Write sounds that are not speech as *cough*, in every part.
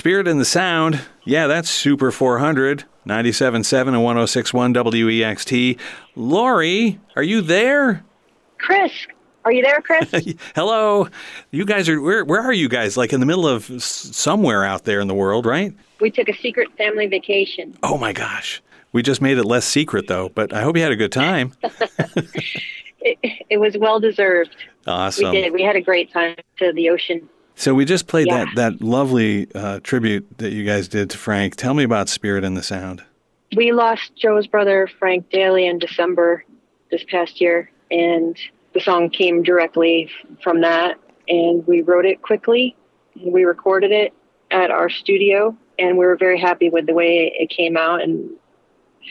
Spirit in the Sound. Yeah, that's Super 400, 97.7 and 106.1 WEXT. Lori, are you there? Chris, are you there, Chris? *laughs* Hello. You guys are, where, where are you guys? Like in the middle of somewhere out there in the world, right? we took a secret family vacation. Oh my gosh. We just made it less secret though, but I hope you had a good time. *laughs* *laughs* It, it was well deserved. Awesome. We did. We had a great time to the ocean. So we just played Yeah. that, that lovely uh, tribute that you guys did to Frank. Tell me about Spirit in the Sound. We lost Joe's brother, Frank Daly, in December this past year, and the song came directly from that. And we wrote it quickly. We recorded it at our studio, and we were very happy with the way it came out and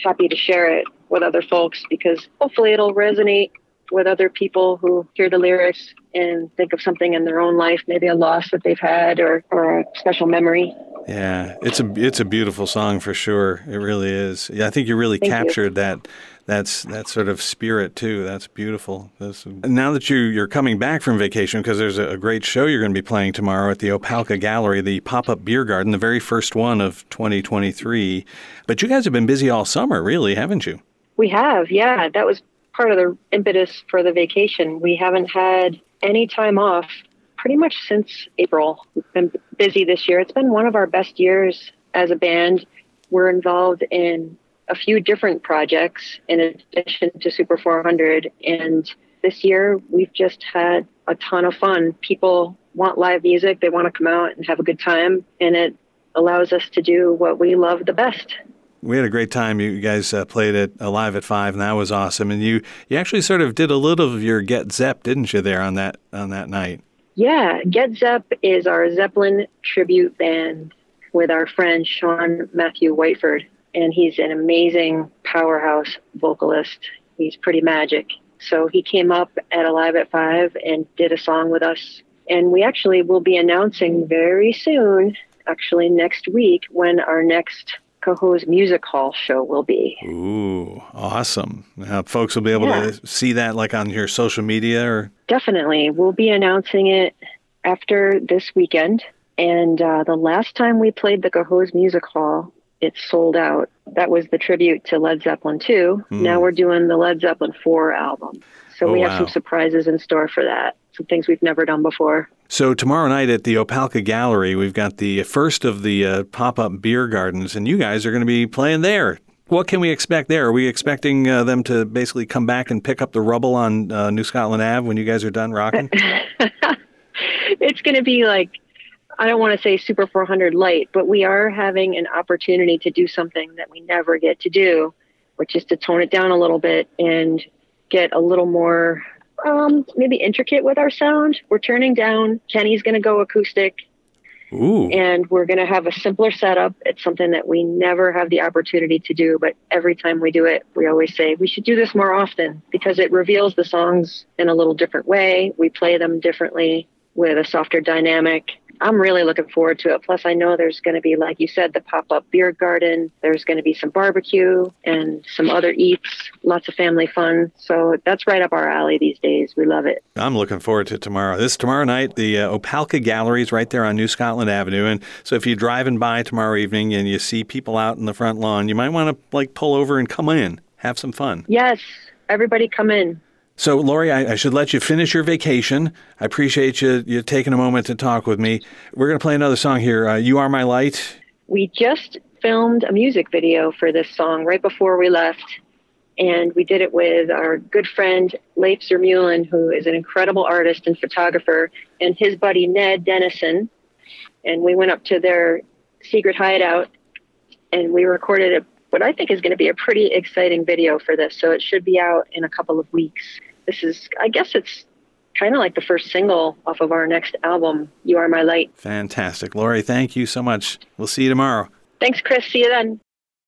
happy to share it with other folks because hopefully it'll resonate with other people who hear the lyrics and think of something in their own life, maybe a loss that they've had or, or a special memory. Yeah, it's a it's a beautiful song for sure. It really is. Yeah, I think you really Thank you. captured that that's that sort of spirit too. That's beautiful. That's, now that you you're coming back from vacation because there's a, a great show you're going to be playing tomorrow at the Opalka Gallery, the pop-up beer garden, the very first one of 2023. But you guys have been busy all summer, really, haven't you? We have, yeah. That was part of the impetus for the vacation. We haven't had any time off pretty much since April. We've been busy this year. It's been one of our best years as a band. We're involved in a few different projects in addition to Super 400. And this year, we've just had a ton of fun. People want live music, they want to come out and have a good time, and it allows us to do what we love the best. We had a great time. You guys uh, played it uh, live at five, and that was awesome. And you you actually sort of did a little of your Get Zepp, didn't you, there on that on that night? Yeah, Get Zepp is our Zeppelin tribute band with our friend Sean Matthew Whiteford, and he's an amazing powerhouse vocalist. He's pretty magic. So he came up at Alive at Five and did a song with us. And we actually will be announcing very soon, actually next week, when our next Cohoes Music Hall show will be. Ooh, awesome! Now, folks will be able Yeah. to see that, like on your social media, or Definitely. We'll be announcing it after this weekend. And uh, the last time we played the Cohoes Music Hall, it sold out. That was the tribute to Led Zeppelin 2. Now we're doing the Led Zeppelin 4 album. So. Oh, we have wow. some surprises in store for that, some things we've never done before. so tomorrow night at the Opalka Gallery, we've got the first of the uh, pop-up beer gardens, and you guys are going to be playing there. What can we expect there? Are we expecting uh, them to basically come back and pick up the rubble on uh, New Scotland Ave when you guys are done rocking? *laughs* it's going to be like I don't want to say Super 400 light, but we are having an opportunity to do something that we never get to do, which is to tone it down a little bit and get a little more um, maybe intricate with our sound. We're turning down. Kenny's going to go acoustic, Ooh, and we're going to have a simpler setup. It's something that we never have the opportunity to do, but every time we do it, we always say we should do this more often because it reveals the songs in a little different way. We play them differently with a softer dynamic. I'm really looking forward to it. Plus, I know there's going to be, like you said, the pop up beer garden. There's going to be some barbecue and some other eats, lots of family fun. So that's right up our alley these days. We love it. I'm looking forward to tomorrow. This is tomorrow night, the uh, Opalka Gallery is right there on New Scotland Avenue. And so if you're driving by tomorrow evening and you see people out in the front lawn, you might want to like pull over and come in, have some fun. Yes, everybody come in. So, Lori, I, I should let you finish your vacation. I appreciate you, you taking a moment to talk with me. We're going to play another song here. Uh, you Are My Light. We just filmed a music video for this song right before we left. And we did it with our good friend Leif Zurmuhlen, who is an incredible artist and photographer, and his buddy Ned Dennison. And we went up to their secret hideout and we recorded a, what I think is going to be a pretty exciting video for this. So it should be out in a couple of weeks. This is, I guess it's kind of like the first single off of our next album, You Are My Light. Fantastic. Lori, thank you so much. We'll see you tomorrow. Thanks, Chris. See you then.